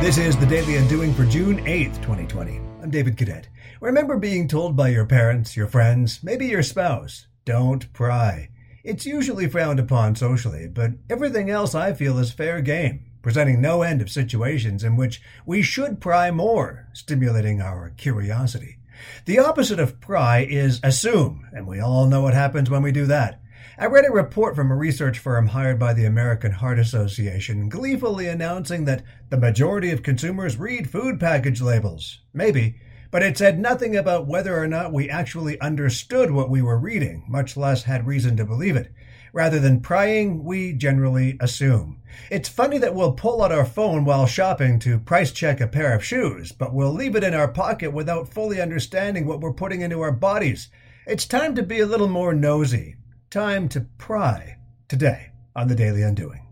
This is the Daily Undoing for June 8th, 2020. I'm David Cadet. Remember being told by your parents, your friends, maybe your spouse, don't pry. It's usually frowned upon socially, but everything else I feel is fair game, presenting no end of situations in which we should pry more, stimulating our curiosity. The opposite of pry is assume, and we all know what happens when we do that. I read a report from a research firm hired by the American Heart Association gleefully announcing that the majority of consumers read food package labels. Maybe, but it said nothing about whether or not we actually understood what we were reading, much less had reason to believe it. Rather than prying, we generally assume. It's funny that we'll pull out our phone while shopping to price check a pair of shoes, but we'll leave it in our pocket without fully understanding what we're putting into our bodies. It's time to be a little more nosy. Time to pry today on the Daily Undoing.